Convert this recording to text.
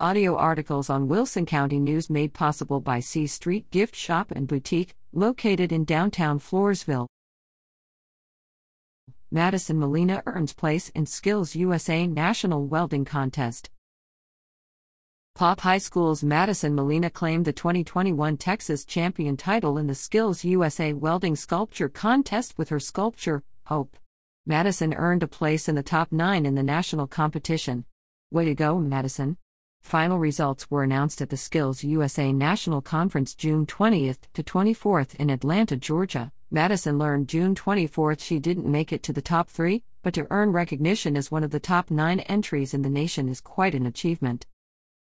Audio articles on Wilson County News made possible by C Street Gift Shop and Boutique, located in downtown Floresville. Madison Molina earns place in Skills USA National Welding Contest. Poth High School's Madison Molina claimed the 2021 Texas champion title in the Skills USA Welding Sculpture Contest with her sculpture, Hope. Madison earned a place in the top nine in the national competition. Way to go, Madison! Final results were announced at the Skills USA National Conference June 20th to 24th in Atlanta, Georgia. Madison learned June 24th she didn't make it to the top three, but to earn recognition as one of the top nine entries in the nation is quite an achievement.